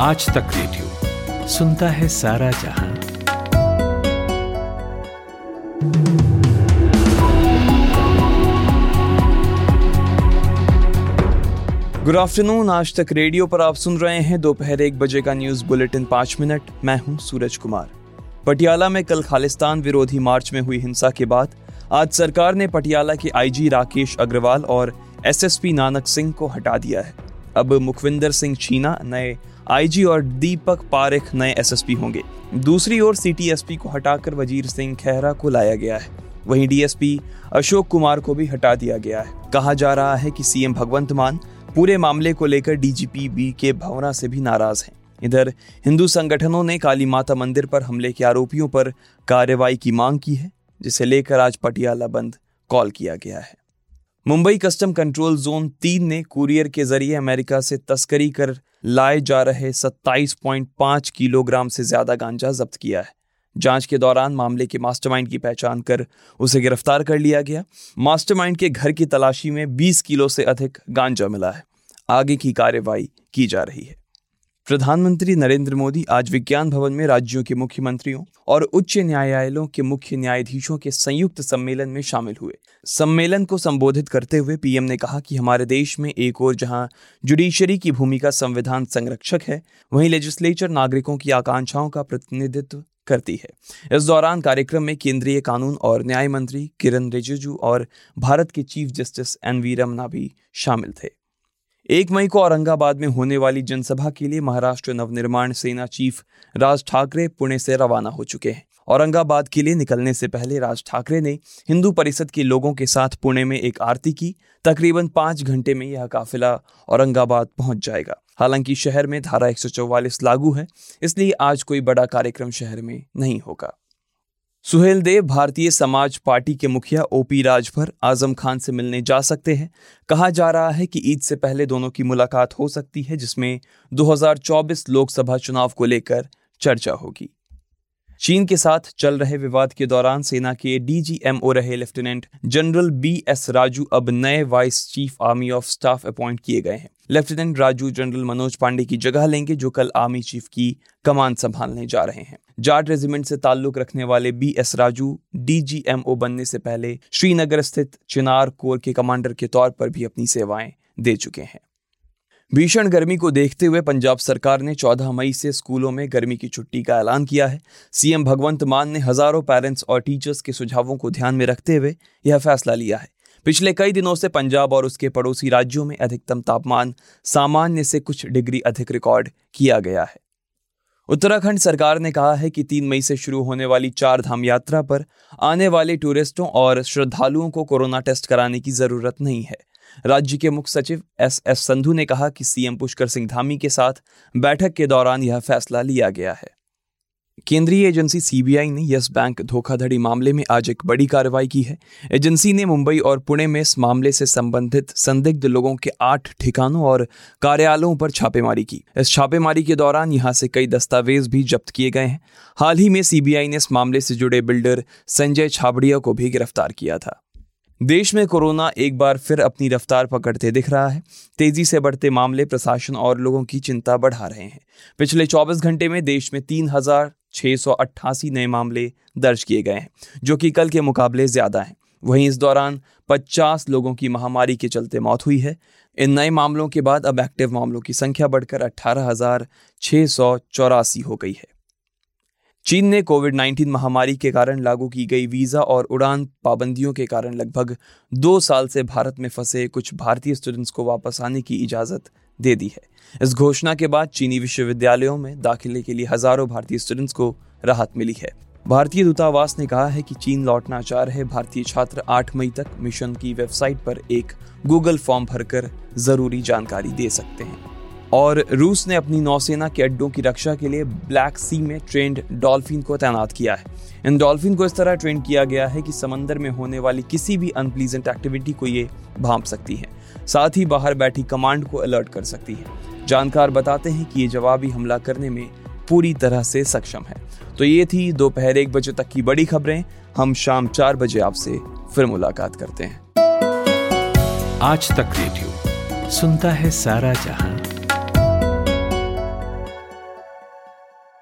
आज तक रेडियो सुनता है सारा जहाँ। गुड आफ्टरनून आज तक रेडियो पर आप सुन रहे हैं दोपहर एक बजे का न्यूज़ बुलेटिन पाँच मिनट। मैं हूँ सूरज कुमार। पटियाला में कल खालिस्तान विरोधी मार्च में हुई हिंसा के बाद आज सरकार ने पटियाला के आईजी राकेश अग्रवाल और एसएसपी नानक सिंह को हटा दिया है। अब मुखविंदर सिंह चीना, नए आईजी और दीपक पारेख नए एसएसपी होंगे। दूसरी ओर सीटीएसपी को हटाकर वज़ीर सिंह खेहरा को लाया गया है। वहीं डीएसपी अशोक कुमार को भी हटा दिया गया है। कहा जा रहा है कि सीएम भगवंत मान पूरे मामले को लेकर डीजीपी बी के भवना से भी नाराज़ हैं। इधर हिंदू संगठनों ने काली माता मंदिर पर हमले के आरोपियों पर कार्रवाई की मांग की है, जिसे लेकर आज पटियाला बंद कॉल किया गया है। मुंबई कस्टम कंट्रोल जोन तीन ने कुरियर के ज़रिए अमेरिका से तस्करी कर लाए जा रहे 27.5 किलोग्राम से ज़्यादा गांजा जब्त किया है। जाँच के दौरान मामले के मास्टरमाइंड की पहचान कर उसे गिरफ़्तार कर लिया गया। मास्टरमाइंड के घर की तलाशी में 20 किलो से अधिक गांजा मिला है। आगे की कार्रवाई की जा रही है। प्रधानमंत्री नरेंद्र मोदी आज विज्ञान भवन में राज्यों के मुख्यमंत्रियों और उच्च न्यायालयों के मुख्य न्यायाधीशों के संयुक्त सम्मेलन में शामिल हुए। सम्मेलन को संबोधित करते हुए पीएम ने कहा कि हमारे देश में एक और जहाँ जुडिशरी की भूमिका संविधान संरक्षक है, वहीं लेजिस्लेचर नागरिकों की आकांक्षाओं का प्रतिनिधित्व करती है। इस दौरान कार्यक्रम में केंद्रीय कानून और न्याय मंत्री किरण रिजिजू और भारत के chief justice N V Ramana भी शामिल थे। एक मई को औरंगाबाद में होने वाली जनसभा के लिए महाराष्ट्र नवनिर्माण सेना चीफ राज ठाकरे पुणे से रवाना हो चुके हैं। औरंगाबाद के लिए निकलने से पहले राज ठाकरे ने हिंदू परिषद के लोगों के साथ पुणे में एक आरती की। तकरीबन पाँच घंटे में यह काफिला औरंगाबाद पहुँच जाएगा। हालाँकि शहर में धारा 144 लागू है, इसलिए आज कोई बड़ा कार्यक्रम शहर में नहीं होगा। सुहेल देव भारतीय समाज पार्टी के मुखिया ओपी राजभर आज़म खान से मिलने जा सकते हैं। कहा जा रहा है कि ईद से पहले दोनों की मुलाकात हो सकती है, जिसमें 2024 लोकसभा चुनाव को लेकर चर्चा होगी। चीन के साथ चल रहे विवाद के दौरान सेना के डीजीएमओ रहे lieutenant general B S Raju अब नए vice chief army of staff appoint किए गए हैं। लेफ्टिनेंट राजू जनरल मनोज पांडे की जगह लेंगे, जो कल आर्मी चीफ की कमान संभालने जा रहे हैं। जाट रेजिमेंट से ताल्लुक रखने वाले बी एस राजू डीजीएमओ बनने से पहले श्रीनगर स्थित चिनार कोर के कमांडर के तौर पर भी अपनी सेवाएँ दे चुके हैं। भीषण गर्मी को देखते हुए पंजाब सरकार ने 14 मई से स्कूलों में गर्मी की छुट्टी का ऐलान किया है। सीएम भगवंत मान ने हज़ारों पेरेंट्स और टीचर्स के सुझावों को ध्यान में रखते हुए यह फैसला लिया है। पिछले कई दिनों से पंजाब और उसके पड़ोसी राज्यों में अधिकतम तापमान सामान्य से कुछ डिग्री अधिक रिकॉर्ड किया गया है। उत्तराखंड सरकार ने कहा है कि तीन मई से शुरू होने वाली चार धाम यात्रा पर आने वाले टूरिस्टों और श्रद्धालुओं को कोरोना टेस्ट कराने की ज़रूरत नहीं है। राज्य के मुख्य सचिव एस एस संधू ने कहा कि सीएम पुष्कर सिंह धामी के साथ बैठक के दौरान यह फैसला लिया गया है। केंद्रीय एजेंसी सीबीआई ने यस बैंक धोखाधड़ी मामले में आज एक बड़ी कार्रवाई की है। एजेंसी ने मुंबई और पुणे में इस मामले से संबंधित संदिग्ध लोगों के आठ ठिकानों और कार्यालयों पर छापेमारी की। इस छापेमारी के दौरान यहाँ से कई दस्तावेज़ भी जब्त किए गए हैं। हाल ही में सीबीआई ने इस मामले से जुड़े बिल्डर संजय छाबड़िया को भी गिरफ़्तार किया था। देश में कोरोना एक बार फिर अपनी रफ्तार पकड़ते दिख रहा है। तेज़ी से बढ़ते मामले प्रशासन और लोगों की चिंता बढ़ा रहे हैं। पिछले 24 घंटे में देश में तीन हज़ार छह सौ अट्ठासी नए मामले दर्ज किए गए हैं, जो कि कल के मुकाबले ज़्यादा हैं। वहीं इस दौरान 50 लोगों की महामारी के चलते मौत हुई है। इन नए मामलों के बाद अब एक्टिव मामलों की संख्या बढ़कर चौरासी हो गई है। चीन ने कोविड 19 महामारी के कारण लागू की गई वीज़ा और उड़ान पाबंदियों के कारण लगभग दो साल से भारत में फंसे कुछ भारतीय स्टूडेंट्स को वापस आने की इजाज़त दे दी है। इस घोषणा के बाद चीनी विश्वविद्यालयों में दाखिले के लिए हज़ारों भारतीय स्टूडेंट्स को राहत मिली है। भारतीय दूतावास ने कहा है कि चीन लौटना चाह रहे भारतीय छात्र 8 मई तक मिशन की वेबसाइट पर एक गूगल फॉर्म भरकर ज़रूरी जानकारी दे सकते हैं। और रूस ने अपनी नौसेना के अड्डों की रक्षा के लिए ब्लैक सी में ट्रेंड डॉल्फिन को तैनात किया है। इन डॉल्फिन को इस तरह ट्रेन किया गया है कि समंदर में होने वाली किसी भी अनप्लीजेंट एक्टिविटी को ये भांप सकती है। साथ ही बाहर बैठी कमांड को अलर्ट कर सकती है। जानकार बताते हैं कि ये जवाबी हमला करने में पूरी तरह से सक्षम है। तो ये थी दोपहर एक बजे तक की बड़ी खबरें। हम शाम चार बजे आपसे फिर मुलाकात करते हैं। आज तक रेडियो सुनता है सारा जहाँ।